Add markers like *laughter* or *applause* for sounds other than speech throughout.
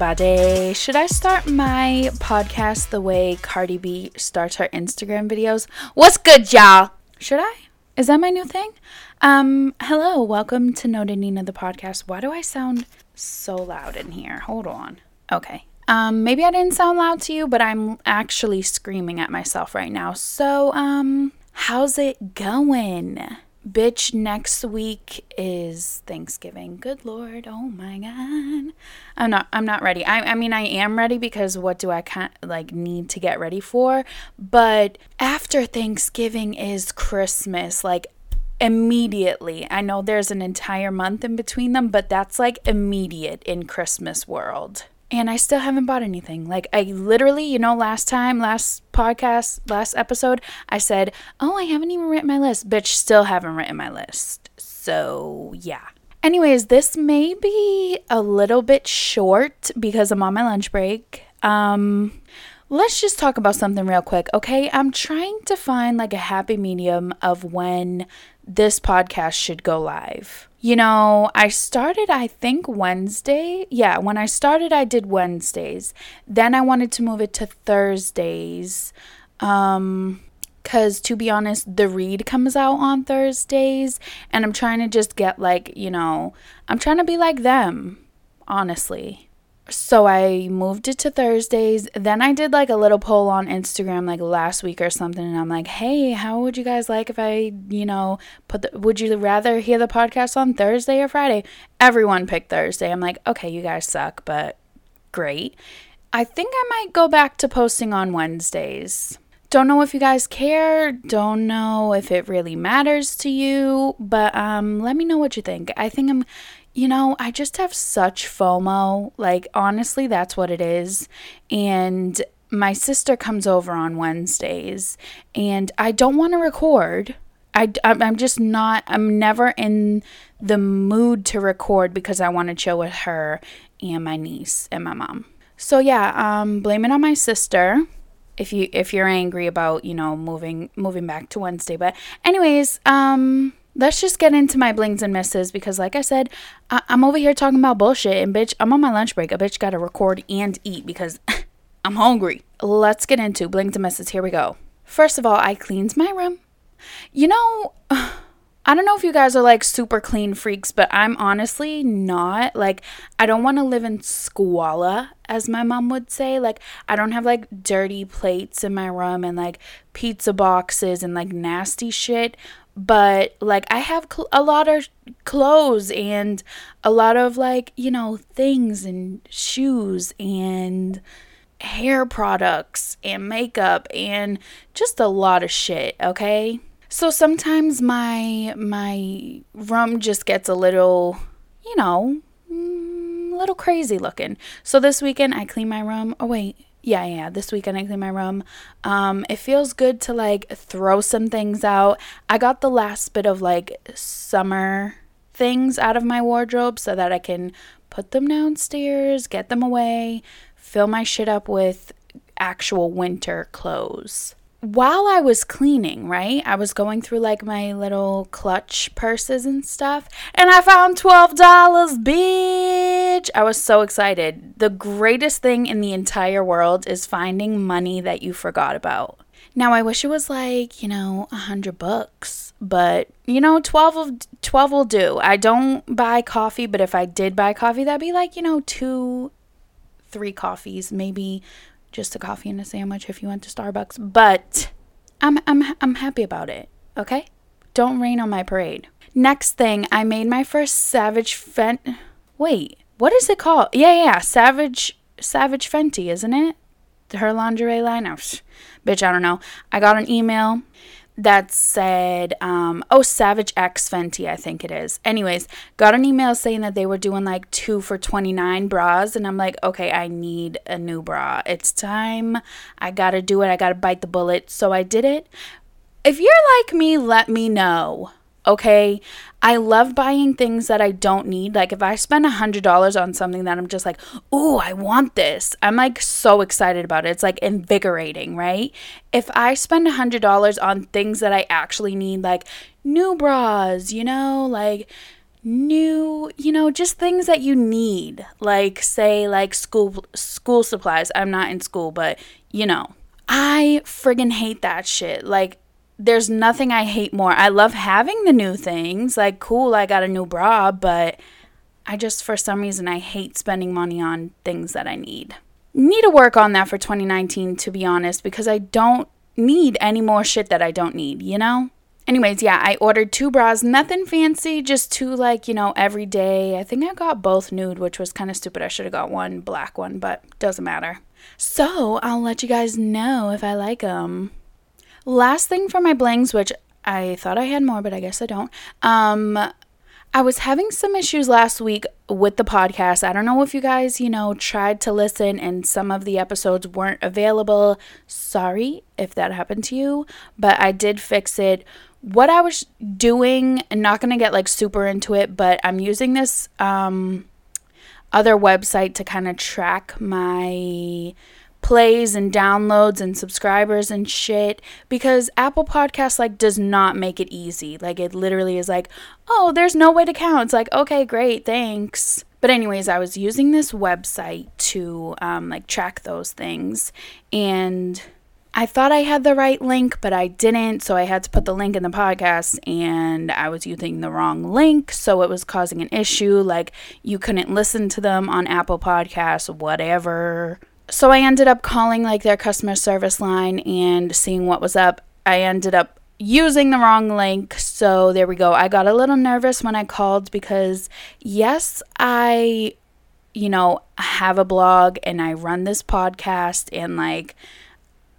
Everybody. Should I start my podcast the way Cardi B starts her Instagram videos? What's good, y'all? Should I? Is that my new thing? Um, hello, welcome to Noted Nina the podcast. Why do I sound so loud in here? Hold on. Okay. Um, maybe I didn't sound loud to you, but I'm actually screaming at myself right now. So, um, how's it going? Bitch, next week is Thanksgiving. Good lord, oh my god. I'm not I'm not ready. I I mean I am ready because what do I kind like need to get ready for? But after Thanksgiving is Christmas. Like immediately. I know there's an entire month in between them, but that's like immediate in Christmas world and I still haven't bought anything. Like I literally, you know, last time, last podcast, last episode, I said, "Oh, I haven't even written my list." Bitch, still haven't written my list. So, yeah. Anyways, this may be a little bit short because I'm on my lunch break. Um let's just talk about something real quick, okay? I'm trying to find like a happy medium of when this podcast should go live. You know, I started, I think, Wednesday. Yeah, when I started, I did Wednesdays. Then I wanted to move it to Thursdays. Um, because to be honest, the read comes out on Thursdays, and I'm trying to just get like, you know, I'm trying to be like them, honestly so I moved it to Thursdays. Then I did like a little poll on Instagram like last week or something and I'm like, "Hey, how would you guys like if I, you know, put the would you rather hear the podcast on Thursday or Friday?" Everyone picked Thursday. I'm like, "Okay, you guys suck, but great." I think I might go back to posting on Wednesdays. Don't know if you guys care, don't know if it really matters to you, but um let me know what you think. I think I'm you know, I just have such FOMO. Like, honestly, that's what it is. And my sister comes over on Wednesdays, and I don't want to record. I, I'm just not, I'm never in the mood to record because I want to chill with her and my niece and my mom. So yeah, um, blame it on my sister if you if you're angry about you know moving moving back to Wednesday. But anyways, um, let's just get into my blings and misses because, like I said, I- am over here talking about bullshit and bitch, I'm on my lunch break. A bitch got to record and eat because *laughs* I'm hungry. Let's get into blings and misses. Here we go. First of all, I cleaned my room. You know, *sighs* I don't know if you guys are like super clean freaks, but I'm honestly not. Like, I don't want to live in squalor, as my mom would say. Like, I don't have like dirty plates in my room and like pizza boxes and like nasty shit but like I have cl- a lot of clothes and a lot of like, you know, things and shoes and hair products and makeup and just a lot of shit, okay? So sometimes my my room just gets a little, you know, mm, a little crazy looking. So this weekend I clean my room. Oh wait, yeah, yeah. This weekend I clean my room. Um, it feels good to like throw some things out. I got the last bit of like summer things out of my wardrobe so that I can put them downstairs, get them away, fill my shit up with actual winter clothes while I was cleaning, right, I was going through like my little clutch purses and stuff, and I found $12, bitch. I was so excited. The greatest thing in the entire world is finding money that you forgot about. Now, I wish it was like, you know, a hundred bucks, but you know, 12 of 12 will do. I don't buy coffee, but if I did buy coffee, that'd be like, you know, two, three coffees, maybe just a coffee and a sandwich if you went to Starbucks, but I'm I'm I'm happy about it. Okay? Don't rain on my parade. Next thing, I made my first Savage Fent Wait, what is it called? Yeah, yeah, Savage Savage Fenty, isn't it? Her lingerie line. Oh, bitch, I don't know. I got an email that said, um, oh, Savage X Fenty, I think it is. Anyways, got an email saying that they were doing like two for 29 bras. And I'm like, okay, I need a new bra. It's time. I gotta do it. I gotta bite the bullet. So I did it. If you're like me, let me know. Okay. I love buying things that I don't need. Like if I spend a hundred dollars on something that I'm just like, ooh, I want this. I'm like so excited about it. It's like invigorating, right? If I spend a hundred dollars on things that I actually need, like new bras, you know, like new, you know, just things that you need. Like say like school school supplies. I'm not in school, but you know. I friggin' hate that shit. Like there's nothing I hate more. I love having the new things. Like cool, I got a new bra, but I just for some reason I hate spending money on things that I need. Need to work on that for 2019 to be honest because I don't need any more shit that I don't need, you know? Anyways, yeah, I ordered two bras, nothing fancy, just two like, you know, everyday. I think I got both nude, which was kind of stupid. I should have got one black one, but doesn't matter. So, I'll let you guys know if I like them. Last thing for my blings, which I thought I had more, but I guess I don't. Um I was having some issues last week with the podcast. I don't know if you guys, you know, tried to listen and some of the episodes weren't available. Sorry if that happened to you, but I did fix it. What I was doing, and not going to get like super into it, but I'm using this um other website to kind of track my plays and downloads and subscribers and shit because Apple Podcasts like does not make it easy. Like it literally is like, "Oh, there's no way to count." It's like, "Okay, great, thanks." But anyways, I was using this website to um, like track those things and I thought I had the right link, but I didn't. So I had to put the link in the podcast and I was using the wrong link. So it was causing an issue. Like you couldn't listen to them on Apple Podcasts, whatever so I ended up calling like their customer service line and seeing what was up. I ended up using the wrong link. So there we go. I got a little nervous when I called because yes, I you know, have a blog and I run this podcast and like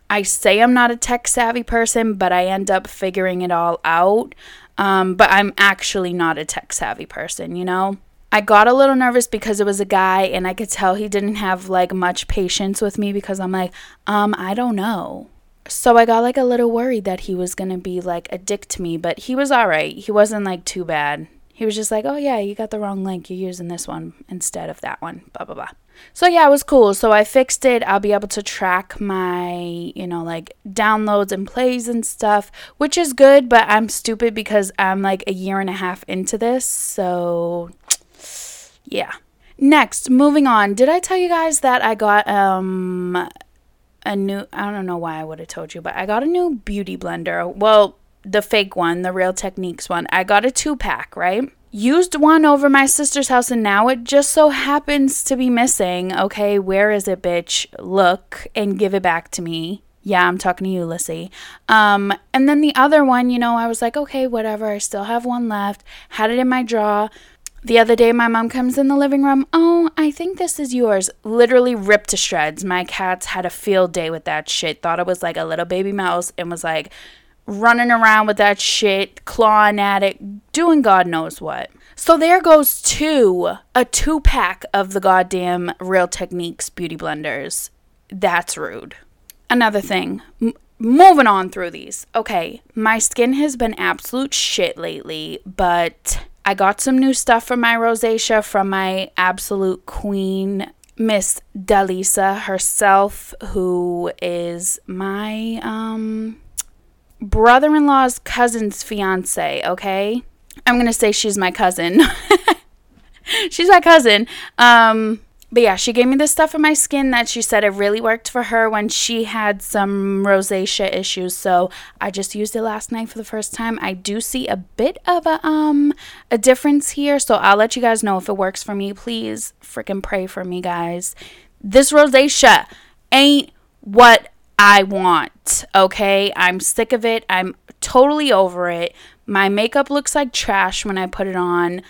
I say I'm not a tech savvy person, but I end up figuring it all out. Um, but I'm actually not a tech savvy person, you know? I got a little nervous because it was a guy and I could tell he didn't have like much patience with me because I'm like, um, I don't know. So I got like a little worried that he was going to be like a dick to me, but he was all right. He wasn't like too bad. He was just like, "Oh yeah, you got the wrong link. You're using this one instead of that one." blah blah blah. So yeah, it was cool. So I fixed it. I'll be able to track my, you know, like downloads and plays and stuff, which is good, but I'm stupid because I'm like a year and a half into this. So yeah. Next, moving on. Did I tell you guys that I got um a new I don't know why I would have told you, but I got a new beauty blender. Well, the fake one, the Real Techniques one. I got a two pack, right? Used one over my sister's house and now it just so happens to be missing. Okay, where is it, bitch? Look and give it back to me. Yeah, I'm talking to you, Lissy. Um, and then the other one, you know, I was like, okay, whatever. I still have one left. Had it in my drawer. The other day, my mom comes in the living room. Oh, I think this is yours. Literally ripped to shreds. My cats had a field day with that shit. Thought it was like a little baby mouse and was like running around with that shit, clawing at it, doing God knows what. So there goes two, a two pack of the goddamn Real Techniques beauty blenders. That's rude. Another thing, m- moving on through these. Okay, my skin has been absolute shit lately, but I got some new stuff for my rosacea from my absolute queen, Miss Dalisa herself, who is my um brother-in-law's cousin's fiance, okay? I'm to say she's my cousin. *laughs* she's my cousin. Um but yeah, she gave me this stuff for my skin that she said it really worked for her when she had some rosacea issues. So I just used it last night for the first time. I do see a bit of a um a difference here, so I'll let you guys know if it works for me. Please freaking pray for me, guys. This rosacea ain't what I want. Okay? I'm sick of it. I'm totally over it. My makeup looks like trash when I put it on,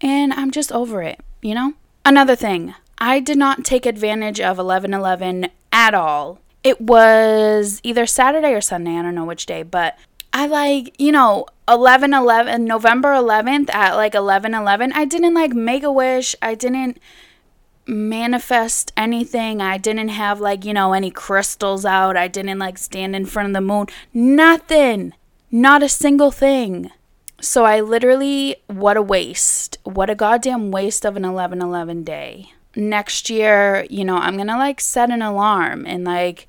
and I'm just over it, you know? Another thing, I did not take advantage of 1111 at all. It was either Saturday or Sunday, I don't know which day, but I like, you know, 11 11 November 11th at like 11 11. I didn't like make a wish. I didn't manifest anything. I didn't have like, you know, any crystals out. I didn't like stand in front of the moon. Nothing. Not a single thing. So I literally, what a waste. What a goddamn waste of an 11 11 day next year, you know, I'm going to like set an alarm and like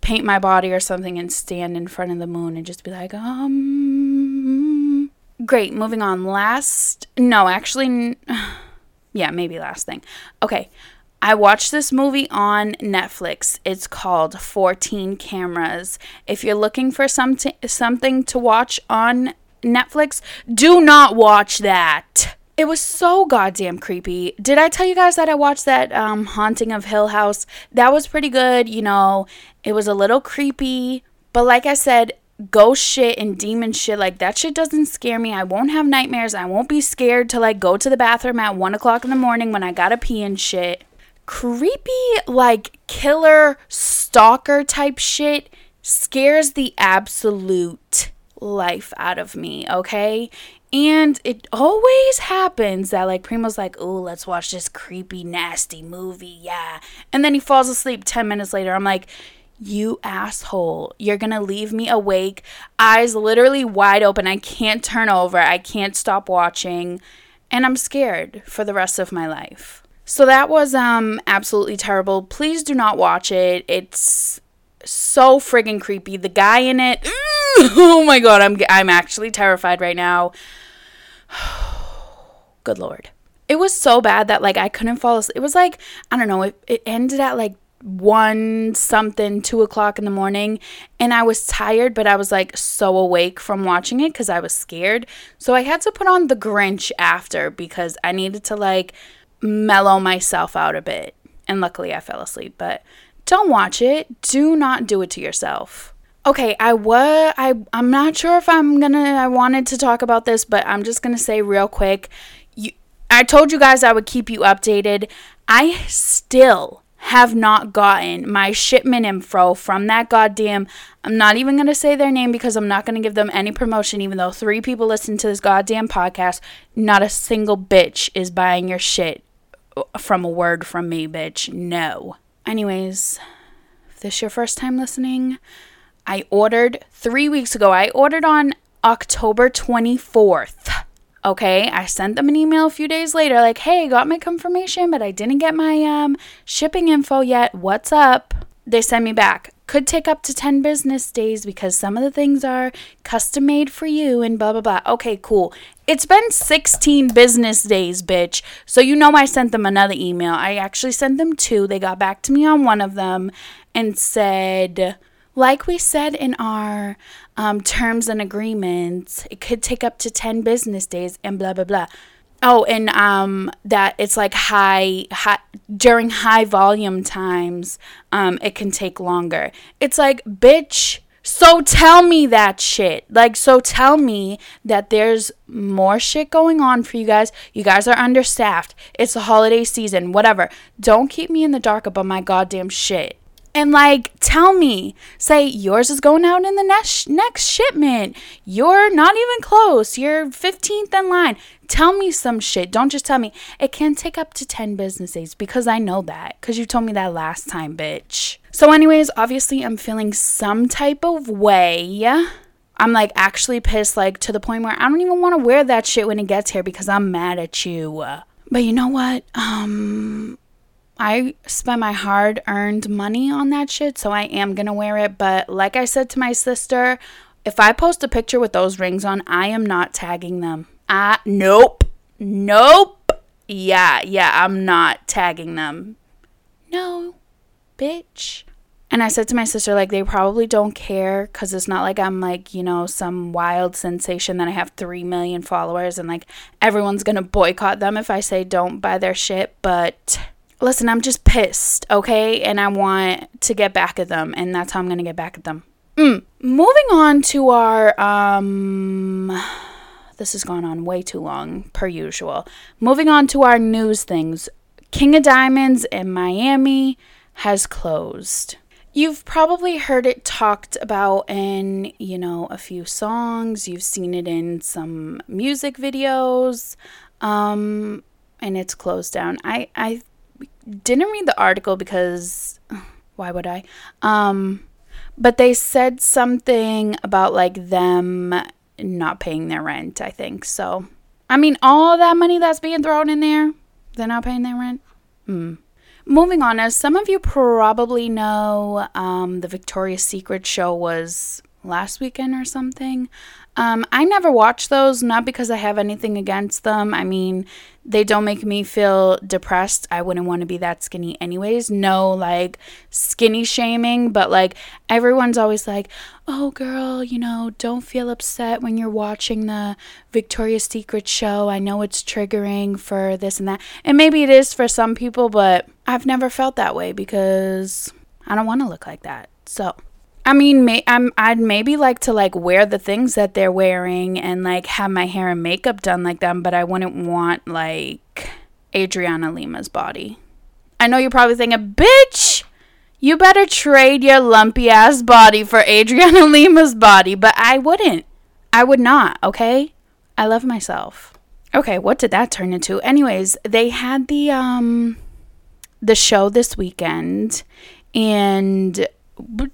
paint my body or something and stand in front of the moon and just be like, um, great. Moving on. Last, no, actually, *sighs* yeah, maybe last thing. Okay. I watched this movie on Netflix. It's called 14 Cameras. If you're looking for something something to watch on Netflix, do not watch that. It was so goddamn creepy. Did I tell you guys that I watched that um, Haunting of Hill House? That was pretty good. You know, it was a little creepy, but like I said, ghost shit and demon shit like that shit doesn't scare me i won't have nightmares i won't be scared to like go to the bathroom at one o'clock in the morning when i gotta pee and shit creepy like killer stalker type shit scares the absolute life out of me okay and it always happens that like Primo's like, "Oh, let's watch this creepy nasty movie." Yeah. And then he falls asleep 10 minutes later. I'm like, you asshole. You're going to leave me awake, eyes literally wide open. I can't turn over. I can't stop watching. And I'm scared for the rest of my life. So that was um absolutely terrible. Please do not watch it. It's so friggin' creepy. The guy in it, *laughs* oh my god, I'm I'm actually terrified right now. *sighs* Good lord. It was so bad that like I couldn't fall asleep. It was like I don't know. It it ended at like one something, two o'clock in the morning, and I was tired, but I was like so awake from watching it because I was scared. So I had to put on The Grinch after because I needed to like mellow myself out a bit. And luckily I fell asleep, but don't watch it. Do not do it to yourself. Okay, I was I I'm not sure if I'm to I wanted to talk about this, but I'm just to say real quick. You I told you guys I would keep you updated. I still have not gotten my shipment info from that goddamn. I'm not even to say their name because I'm not to give them any promotion, even though three people listen to this goddamn podcast. Not a single bitch is buying your shit uh, from a word from me, bitch. No. Anyways, if this your first time listening, I ordered three weeks ago. I ordered on October 24th. Okay, I sent them an email a few days later, like, hey, got my confirmation, but I didn't get my um, shipping info yet. What's up? They sent me back. Could take up to 10 business days because some of the things are custom made for you and blah, blah, blah. Okay, cool. It's been 16 business days, bitch. So you know I sent them another email. I actually sent them two. They got back to me on one of them and said, like we said in our um, terms and agreements, it could take up to 10 business days and blah, blah, blah. Oh, and um, that it's like high, high during high volume times, um, it can take longer. It's like, bitch, so tell me that shit. Like, so tell me that there's more shit going on for you guys. You guys are understaffed. It's the holiday season, whatever. Don't keep me in the dark about my goddamn shit and like tell me say yours is going out in the next next shipment. You're not even close. You're 15th in line. Tell me some shit. Don't just tell me. It can take up to 10 business days because i know that because you told me that last time bitch. So anyways obviously i'm feeling some type of way. I'm like actually pissed like to the point where i don't even want to wear that shit when it gets here because i'm mad at you. But you know what? Um I spent my hard earned money on that shit, so I am gonna wear it. But like I said to my sister, if I post a picture with those rings on, I am not tagging them. Ah, nope. Nope. Yeah, yeah, I'm not tagging them. No, bitch. And I said to my sister, like, they probably don't care because it's not like I'm like, you know, some wild sensation that I have 3 million followers and like everyone's gonna boycott them if I say don't buy their shit. But listen, I'm just pissed, okay? And I want to get back at them, and that's how I'm to get back at them. Mm. Moving on to our, um, this has gone on way too long, per usual. Moving on to our news things. King of Diamonds in Miami has closed. You've probably heard it talked about in, you know, a few songs. You've seen it in some music videos. Um, and it's closed down. I, I didn't read the article because *sighs* why would I? Um, but they said something about like them not paying their rent, I think. So, I mean, all that money that's being thrown in there, they're not paying their rent. Hmm. Moving on, as some of you probably know, um, the Victoria's Secret show was last weekend or something. Um, I never watch those, not because I have anything against them. I mean, they don't make me feel depressed. I wouldn't want to be that skinny, anyways. No, like skinny shaming, but like everyone's always like, oh, girl, you know, don't feel upset when you're watching the Victoria's Secret show. I know it's triggering for this and that. And maybe it is for some people, but I've never felt that way because I don't want to look like that. So. I mean, may, I'm, I'd maybe like to like wear the things that they're wearing and like have my hair and makeup done like them, but I wouldn't want like Adriana Lima's body. I know you're probably thinking, bitch, you better trade your lumpy ass body for Adriana *laughs* Lima's body, but I wouldn't. I would not, okay? I love myself. Okay, what did that turn into? Anyways, they had the um the show this weekend and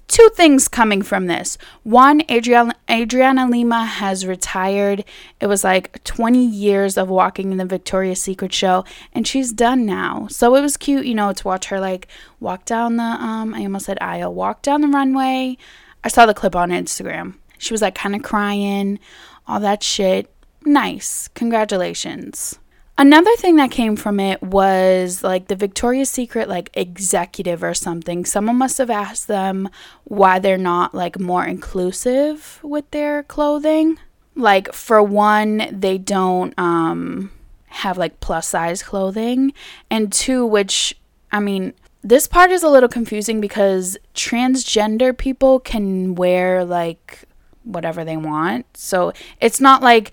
two things coming from this. One, Adriana, Adriana Lima has retired. It was like 20 years of walking in the Victoria's Secret show, and she's done now. So it was cute, you know, to watch her like walk down the um I almost said aisle, walk down the runway. I saw the clip on Instagram. She was like kind of crying, all that shit. Nice. Congratulations. Another thing that came from it was like the Victoria's Secret like executive or something. Someone must have asked them why they're not like more inclusive with their clothing. Like for one, they don't um have like plus size clothing and two which I mean this part is a little confusing because transgender people can wear like whatever they want. So it's not like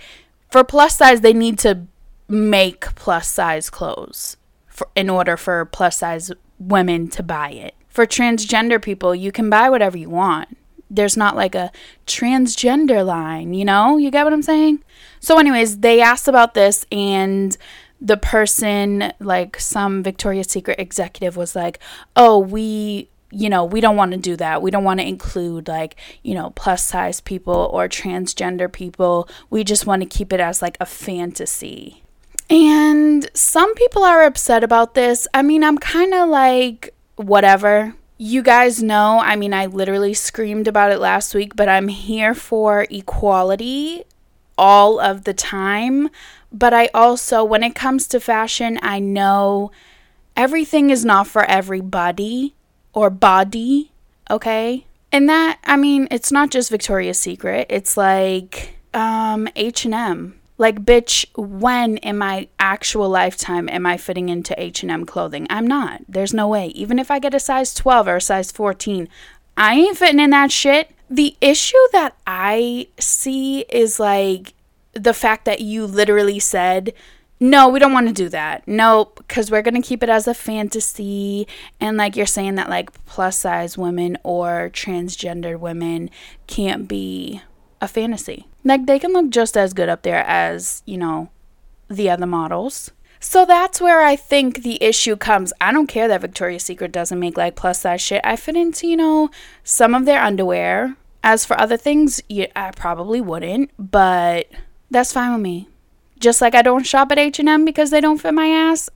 for plus size they need to make plus size clothes for, in order for plus size women to buy it. For transgender people, you can buy whatever you want. There's not like a transgender line, you know? You get what I'm saying? So, anyways, they asked about this, and the person, like some Victoria's Secret executive, was like, Oh, we you know, we don't want to do that. We don't want to include like, you know, plus size people or transgender people. We just want to keep it as like a fantasy. And some people are upset about this. I mean, I'm kind of like, whatever. You guys know, I mean, I literally screamed about it last week, but I'm here for equality all of the time. But I also, when it comes to fashion, I know everything is not for everybody or body, okay? And that, I mean, it's not just Victoria's Secret. It's like um H&M like, bitch, when in my actual lifetime am I fitting into H&M clothing? I'm not. There's no way. Even if I get a size 12 or a size 14, I ain't fitting in that shit. The issue that I see is like the fact that you literally said, no, we don't want to do that. Nope, because we're going to keep it as a fantasy. And like you're saying that like plus size women or transgendered women can't be a fantasy. Like they can look just as good up there as, you know, the other models. So that's where I think the issue comes. I don't care that Victoria's Secret doesn't make like plus size shit. I fit into, you know, some of their underwear. As for other things, yeah, I probably wouldn't, but that's fine with me. Just like I don't shop at H&M because they don't fit my ass.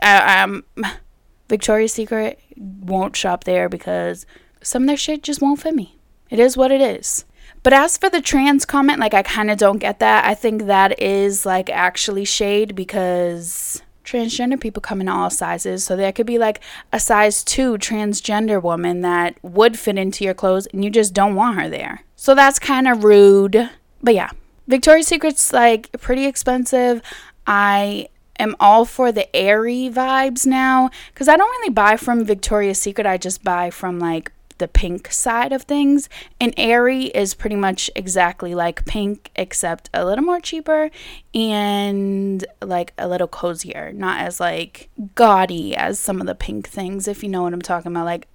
I, I'm *sighs* Victoria's Secret won't shop there because some of their shit just won't fit me. It is what it is. But as for the trans comment, like I kind of don't get that. I think that is like actually shade because transgender people come in all sizes. So there could be like a size 2 transgender woman that would fit into your clothes and you just don't want her there. So that's kind of rude. But yeah, Victoria's Secret's like pretty expensive. I am all for the Aerie vibes now because I don't really buy from Victoria's Secret. I just buy from like the pink side of things. And Aerie is pretty much exactly like pink, except a little more cheaper and like a little cozier, not as like gaudy as some of the pink things, if you know what I'm talking about, like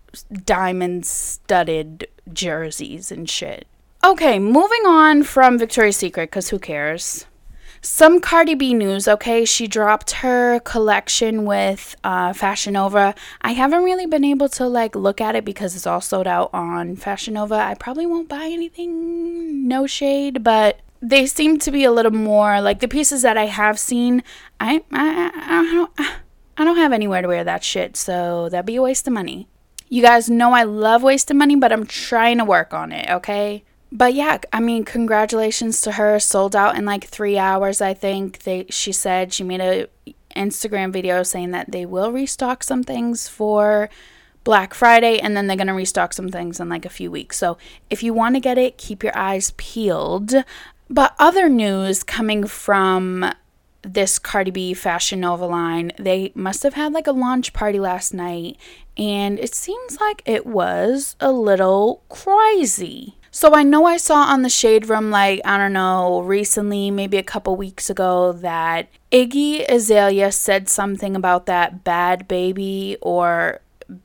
diamond studded jerseys and shit. Okay, moving on from Victoria's Secret, because who cares? Some Cardi B news, okay? She dropped her collection with uh, Fashion Nova. I haven't really been able to like look at it because it's all sold out on Fashion Nova. I probably won't buy anything, no shade, but they seem to be a little more like the pieces that I have seen. I I, I don't I don't have anywhere to wear that shit, so that'd be a waste of money. You guys know I love wasting money, but I'm trying to work on it, okay? But yeah, I mean, congratulations to her. Sold out in like three hours, I think. They she said she made a Instagram video saying that they will restock some things for Black Friday and then they're gonna restock some things in like a few weeks. So if you want to get it, keep your eyes peeled. But other news coming from this Cardi B Fashion Nova line, they must have had like a launch party last night, and it seems like it was a little crazy. So I know I saw on the Shade Room, like, I don't know, recently, maybe a couple weeks ago, that Iggy Azalea said something about that Bhad Bhabie or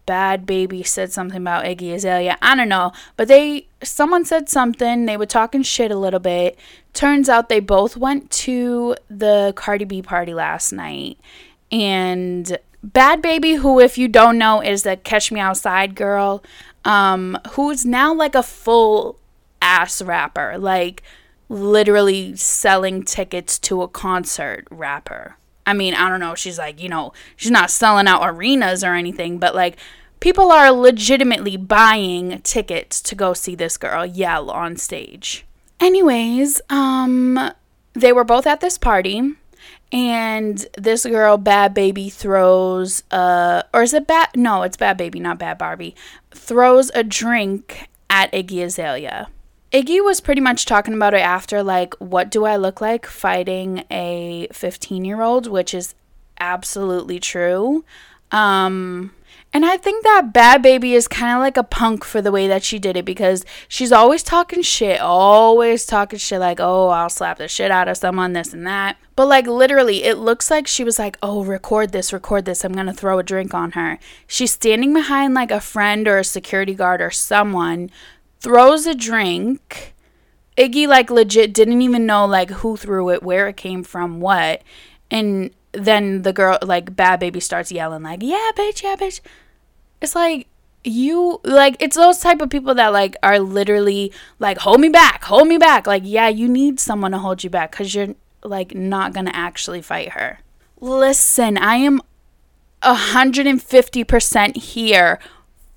Bhad Bhabie said something about Iggy Azalea. I don't know, but they someone said something. They were talking shit a little bit. Turns out they both went to the Cardi B party last night, and Bhad Bhabie, who if you don't know is the Catch Me Outside girl, um, who's now like a full ass rapper, like literally selling tickets to a concert rapper. I mean, I don't know, she's like, you know, she's not selling out arenas or anything, but like people are legitimately buying tickets to go see this girl yell on stage. Anyways, um they were both at this party and this girl Bhad Bhabie throws uh or is it bad no it's Bhad Bhabie not bad barbie throws a drink at iggy azalea. Iggy was pretty much talking about it after like what do i look like fighting a 15 year old which is absolutely true. Um and I think that Bhad Bhabie is kind of like a punk for the way that she did it because she's always talking shit, always talking shit like, oh, I'll slap the shit out of someone, this and that. But like literally, it looks like she was like, oh, record this, record this. I'm going to throw a drink on her. She's standing behind like a friend or a security guard or someone, throws a drink. Iggy like legit didn't even know like who threw it, where it came from, what. And then the girl like Bhad Bhabie starts yelling like yeah bitch yeah bitch. It's like you like it's those type of people that like are literally like hold me back hold me back. Like yeah you need someone to hold you back because you're like not gonna actually fight her. Listen i am 150% here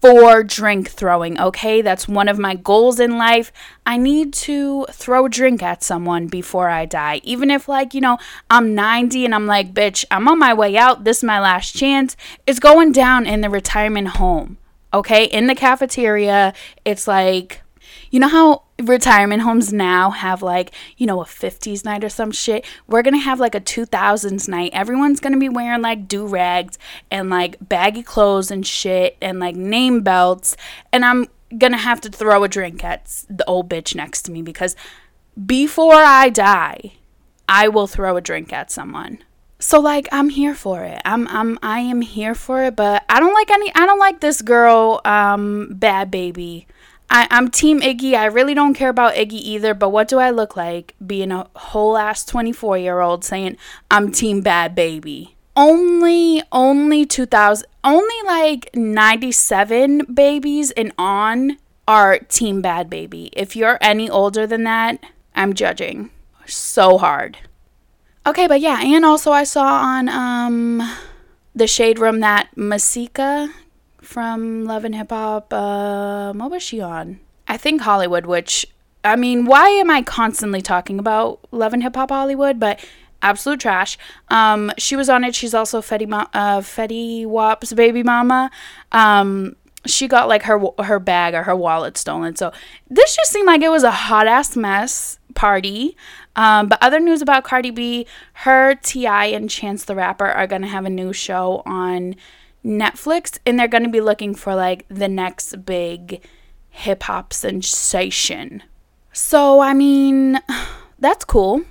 for drink throwing, okay? That's one of my goals in life. I need to throw a drink at someone before I die. Even if, like, you know, I'm 90 and I'm like, bitch, I'm on my way out. This is my last chance. It's going down in the retirement home, okay? In the cafeteria, it's like, you know how retirement homes now have like, you know, a 50s night or some shit? We're going to have like a 2000s night. Everyone's going to be wearing like do rags and like baggy clothes and shit and like name belts. And I'm going to have to throw a drink at the old bitch next to me because before I die, I will throw a drink at someone. So like I'm here for it. I'm I'm I am here for it, but I don't like any I don't like this girl um Bhad Bhabie I, I'm Team Iggy. I really don't care about Iggy either, but what do I look like being a whole ass 24 year old saying I'm Team Bhad Bhabie? Only, only 2000, only like 97 babies and on are Team Bhad Bhabie. If you're any older than that, I'm judging so hard. Okay, but yeah, and also I saw on um the shade room that Masika from Love and Hip Hop. Um, what was she on? I think Hollywood, which I mean, why am I constantly talking about Love and Hip Hop Hollywood? But absolute trash. Um, she was on it. She's also Fetty, Ma- uh, Fetty Wap's baby mama. Um, she got like her her bag or her wallet stolen. So this just seemed like it was a hot ass mess party. Um, but other news about Cardi B, her T.I. and Chance the Rapper are gonna have a new show on Netflix and they're going to be looking for like the next big hip hop sensation. So, I mean, *sighs* that's cool.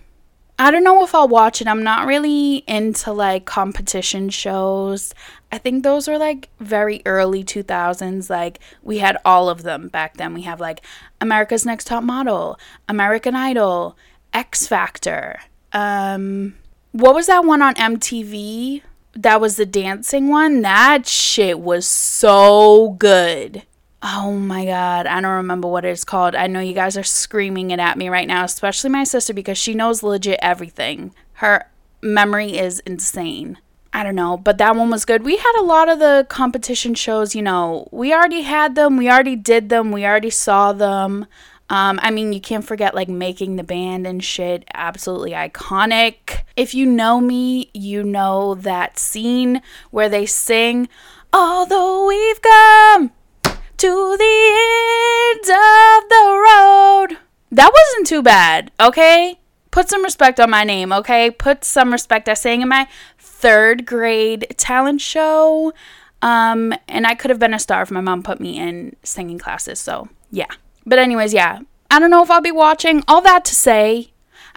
I don't know if I'll watch it. I'm not really into like competition shows. I think those were like very early 2000s. Like we had all of them back then. We have like America's Next Top Model, American Idol, X Factor. Um what was that one on MTV? That was the dancing one. That shit was so good. Oh my god, I don't remember what it's called. I know you guys are screaming it at me right now, especially my sister because she knows legit everything. Her memory is insane. I don't know, but that one was good. We had a lot of the competition shows, you know, we already had them, we already did them, we already saw them. Um, I mean, you can't forget like making the band and shit. Absolutely iconic. If you know me, you know that scene where they sing, Although we've come to the end of the road. That wasn't too bad, okay? Put some respect on my name, okay? Put some respect. I sang in my third grade talent show. Um, and I could have been a star if my mom put me in singing classes. So, yeah. But, anyways, yeah. I don't know if I'll be watching. All that to say,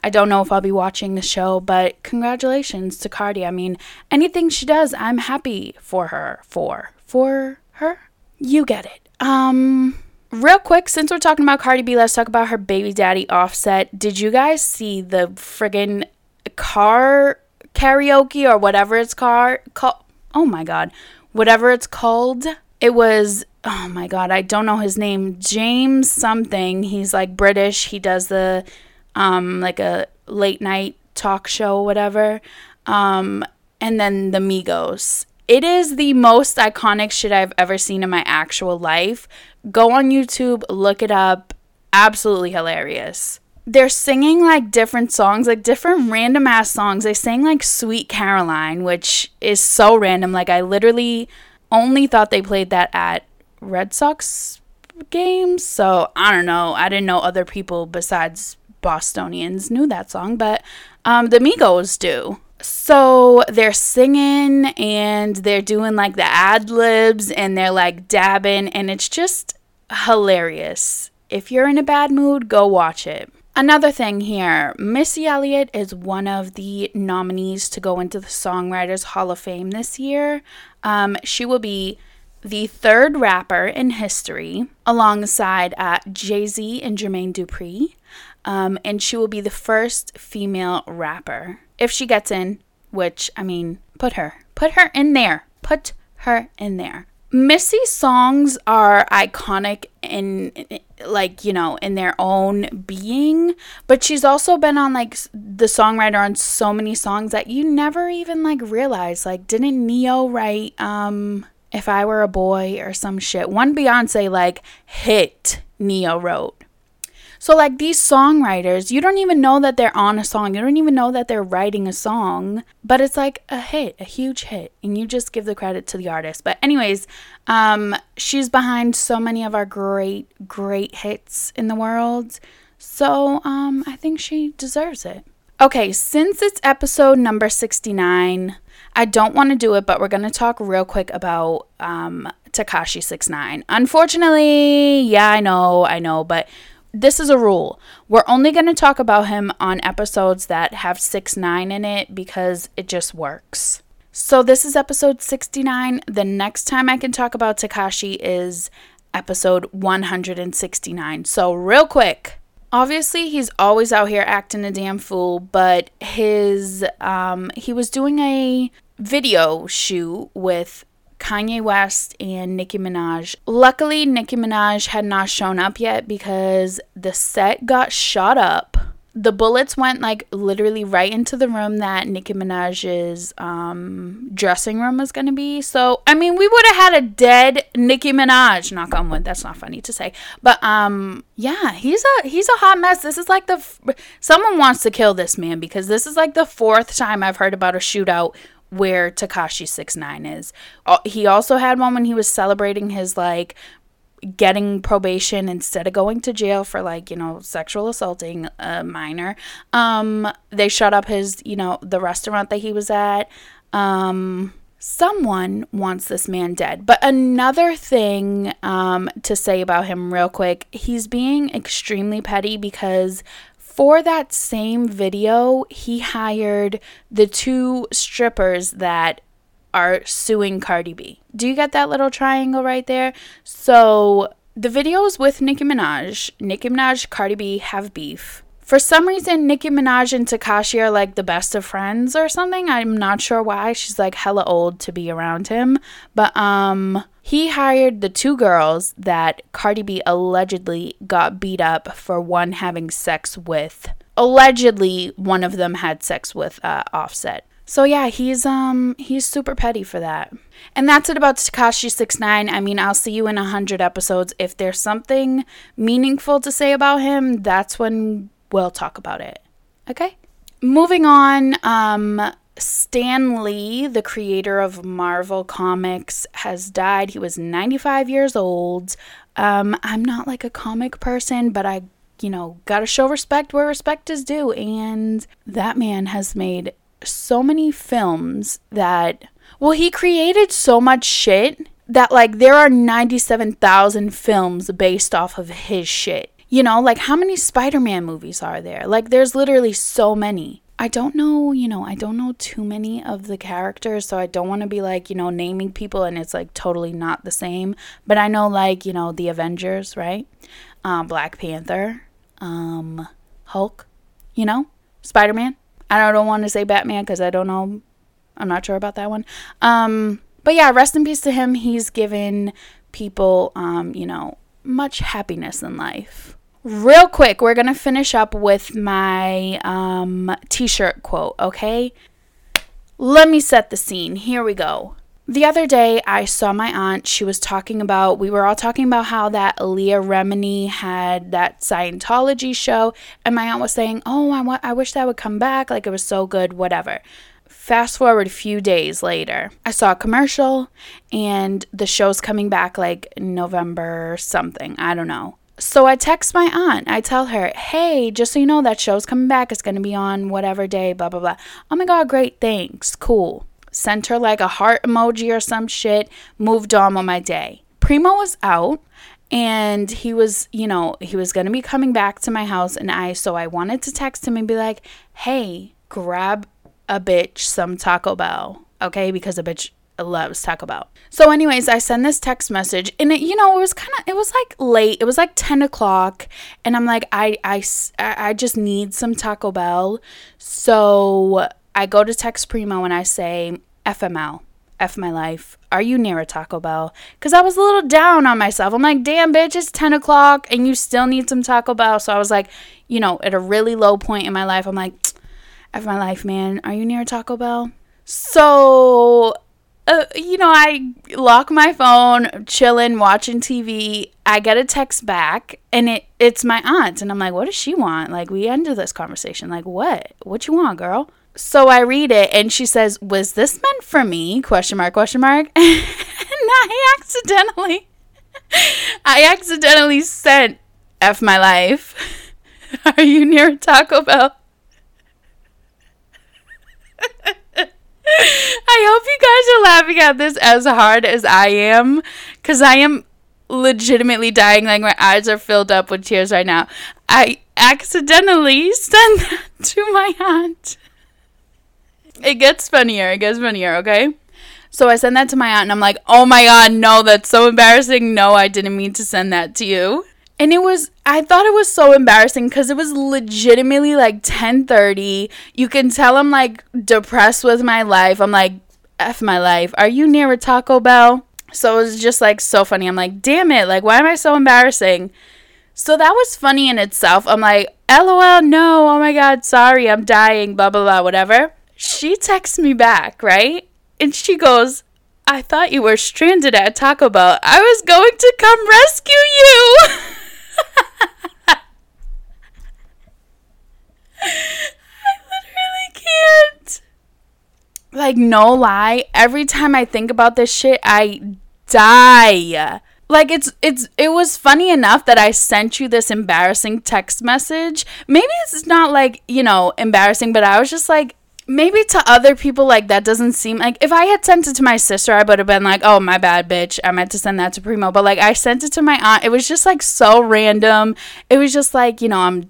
I don't know if I'll be watching the show, but congratulations to Cardi. I mean, anything she does, I'm happy for her. For. For her? You get it. Um, real quick, since we're talking about Cardi B, let's talk about her baby daddy offset. Did you guys see the friggin' car karaoke or whatever it's called? Call- oh my god whatever it's called. It was oh my god, I don't know his name. James something. He's like British. He does the um like a late night talk show whatever. Um and then the Migos. It is the most iconic shit I've ever seen in my actual life. Go on YouTube, look it up. Absolutely hilarious they're singing like different songs, like different random ass songs. They sang like Sweet Caroline, which is so random. Like I literally only thought they played that at Red Sox games. So I don't know. I didn't know other people besides Bostonians knew that song, but um, the Migos do. So they're singing and they're doing like the ad libs and they're like dabbing, and it's just hilarious. If you're in a bad mood, go watch it. Another thing here Missy Elliott is one of the nominees to go into the Songwriters Hall of Fame this year. Um, she will be the third rapper in history alongside uh, Jay Z and Jermaine Dupri. Um, and she will be the first female rapper. If she gets in, which, I mean, put her. Put her in there. Put her in there. Missy's songs are iconic in, like, you know, in their own being, but she's also been on like the songwriter on so many songs that you never even like realize. Like, didn't Ne-Yo write um If I Were a Boy or some shit? One Beyonce like hit Ne-Yo wrote. So, like these songwriters, you don't even know that they're on a song. You don't even know that they're writing a song, but it's like a hit, a huge hit, and you just give the credit to the artist. But, anyways, um, she's behind so many of our great, great hits in the world. So, um, I think she deserves it. Okay, since it's episode number 69, I don't want to do it, but we're going to talk real quick about um, Tekashi 69. Unfortunately, yeah, I know, I know, but this is a rule. We're only going to talk about him on episodes that have 6 9 in it because it just works. So this is episode 69. The next time I can talk about Tekashi is episode 169. So, real quick. Obviously, he's always out here acting a damn fool, but his um he was doing a video shoot with Kanye West and Nicki Minaj. Luckily, Nicki Minaj had not shown up yet because the set got shot up. The bullets went like literally right into the room that Nicki Minaj's um, dressing room was to be. So, I mean, we would have had a dead Nicki Minaj. Knock on wood. That's not funny to say. But um yeah, he's a he's a hot mess. This is like the f- someone wants to kill this man because this is like the fourth time I've heard about a shootout where Tekashi Six Nine is. He also had one when he was celebrating his like getting probation instead of going to jail for like you know sexual assaulting a minor. Um, they shut up his you know the restaurant that he was at. Um, someone wants this man dead. But another thing um, to say about him, real quick, he's being extremely petty because for that same video, he hired the two strippers that are suing Cardi B. Do you get that little triangle right there? So the videos with Nicki Minaj, Nicki Minaj, Cardi B have beef. For some reason, Nicki Minaj and Tekashi are like the best of friends or something. I'm not sure why. She's like hella old to be around him. But um he hired the two girls that Cardi B allegedly got beat up for one having sex with. Allegedly, one of them had sex with uh, Offset. So yeah, he's um he's super petty for that. And that's it about Tekashi Six Nine. I mean, I'll see you in a hundred episodes. If there's something meaningful to say about him, that's when we'll talk about it. Okay? Moving on, um Stan Lee, the creator of Marvel Comics, has died. He was 95 years old. Um, I'm not like a comic person, but I, you know, gotta show respect where respect is due. And that man has made so many films that, well, he created so much shit that, like, there are 97,000 films based off of his shit. You know, like, how many Spider Man movies are there? Like, there's literally so many. I don't know, you know, I don't know too many of the characters, so I don't want to be like, you know, naming people and it's like totally not the same. But I know, like, you know, the Avengers, right? Um, Black Panther, um, Hulk, you know, Spider Man. I don't, want to say Batman because I don't know. I'm not sure about that one. Um, but yeah, rest in peace to him. He's given people, um, you know, much happiness in life. Real quick, we're going to finish up with my um, t shirt quote, okay? Let me set the scene. Here we go. The other day, I saw my aunt. She was talking about, we were all talking about how that Leah Remini had that Scientology show. And my aunt was saying, Oh, I, I wish that would come back. Like it was so good, whatever. Fast forward a few days later, I saw a commercial and the show's coming back like November something. I don't know. So I text my aunt. I tell her, hey, just so you know, that show's coming back. It's going to be on whatever day, blah, blah, blah. Oh my God, great. Thanks. Cool. Sent her like a heart emoji or some shit. Moved on with my day. Primo was out and he was, you know, he was going to be coming back to my house. And I, so I wanted to text him and be like, hey, grab a bitch some Taco Bell. Okay. Because a bitch loves Taco Bell. So, anyways, I send this text message, and it, you know, it was kind of, it was like late. It was like ten o'clock, and I'm like, I, I, I just need some Taco Bell. So I go to text Primo and I say, FML, F my life. Are you near a Taco Bell? Because I was a little down on myself. I'm like, damn, bitch, it's 10 o'clock and you still need some Taco Bell. So I was like, you know, at a really low point in my life, I'm like, *tsk* F my life, man. Are you near a Taco Bell? So uh, you know, I lock my phone, chilling, watching TV. I get a text back, and it it's my aunt, and I'm like, "What does she want?" Like, we ended this conversation. Like, what? What you want, girl? So I read it, and she says, "Was this meant for me?" Question mark? Question mark? *laughs* and I accidentally, I accidentally sent "f my life." *laughs* Are you near Taco Bell? *laughs* I hope you guys are laughing at this as hard as I am because I am legitimately dying. Like, my eyes are filled up with tears right now. I accidentally sent *laughs* that to my aunt. It gets funnier. It gets funnier, okay? So I send that to my aunt and I'm like, oh my god, no, that's so embarrassing. No, I didn't mean to send that to you. And it was I thought it was so embarrassing cuz it was legitimately like 10:30. You can tell I'm like depressed with my life. I'm like F my life. Are you near a Taco Bell? So it was just like so funny. I'm like, "Damn it. Like why am I so embarrassing?" So that was funny in itself. I'm like, "LOL, no. Oh my god, sorry. I'm dying, blah blah blah, whatever." She texts me back, right? And she goes, I thought you were stranded at Taco Bell. I was going to come rescue you. *laughs* I literally can't. Like, no lie, every time I think about this shit, I die. Like it's it's it was funny enough that I sent you this embarrassing text message. Maybe it's not like, you know, embarrassing, but I was just like maybe to other people like that doesn't seem like if I had sent it to my sister, I would have been like, "Oh, my bad, bitch. I meant to send that to Primo." But like I sent it to my aunt. It was just like so random. It was just like, you know, I'm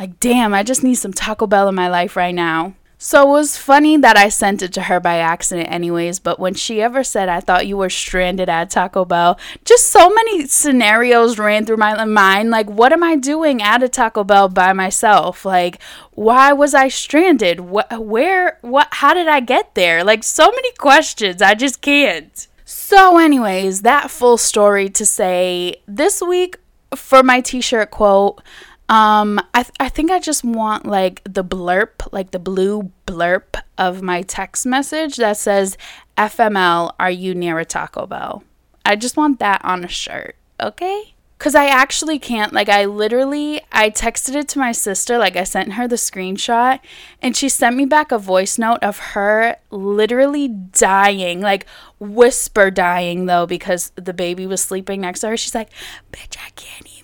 like, "Damn, I just need some Taco Bell in my life right now." So it was funny that I sent it to her by accident, anyways. But when she ever said, I thought you were stranded at Taco Bell, just so many scenarios ran through my mind. Like, what am I doing at a Taco Bell by myself? Like, why was I stranded? What, where, what, how did I get there? Like, so many questions. I just can't. So, anyways, that full story to say this week for my t shirt quote, Um, I, th- I think I just want like the blurb, like the blue blurb of my text message that says, FML, are you near a Taco Bell? I just want that on a shirt, okay? Cause I actually can't. Like, I literally, I texted it to my sister. Like, I sent her the screenshot, and she sent me back a voice note of her literally dying, like whisper dying though, because the baby was sleeping next to her. She's like, "Bitch, I can't even.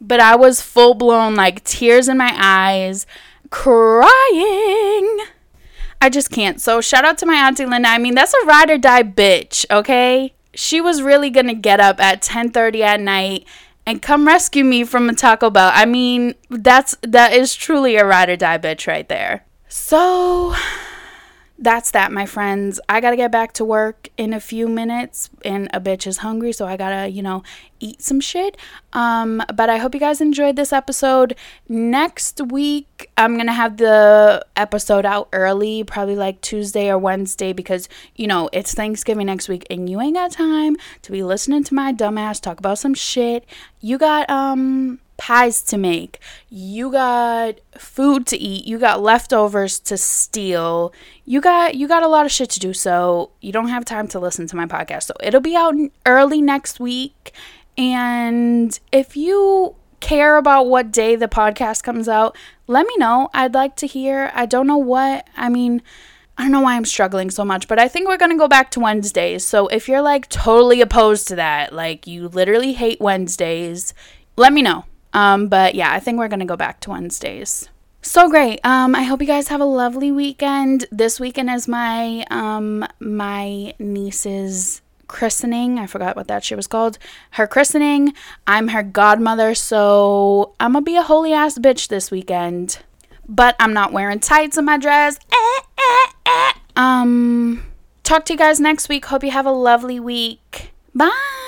But I was full blown, like tears in my eyes, crying. I just can't. So shout out to my auntie Linda. I mean, that's a ride or die bitch, okay? she was really gonna get up at 10:30 at night and come rescue me from a Taco Bell. I mean, that's that is truly a ride or die bitch right there. So that's that, my friends. I gotta get back to work in a few minutes, and a bitch is hungry, so I gotta, you know, eat some shit. Um, but I hope you guys enjoyed this episode. Next week, I'm gonna have the episode out early, probably like Tuesday or Wednesday, because you know it's Thanksgiving next week, and you ain't got time to be listening to my dumbass talk about some shit. You got um pies to make, you got food to eat, you got leftovers to steal. You got you got a lot of shit to do, so you don't have time to listen to my podcast. So it'll be out early next week. And if you care about what day the podcast comes out, let me know. I'd like to hear. I don't know what. I mean, I don't know why I'm struggling so much, but I think we're going to go back to Wednesdays. So if you're like totally opposed to that, like you literally hate Wednesdays, let me know. Um, but yeah, I think we're gonna go back to Wednesdays. So great. Um, I hope you guys have a lovely weekend. This weekend is my um my niece's christening. I forgot what that shit was called. Her christening. I'm her godmother, so I'm gonna be a holy ass bitch this weekend. But I'm not wearing tights in my dress. Eh, eh, eh. Um, talk to you guys next week. Hope you have a lovely week. Bye.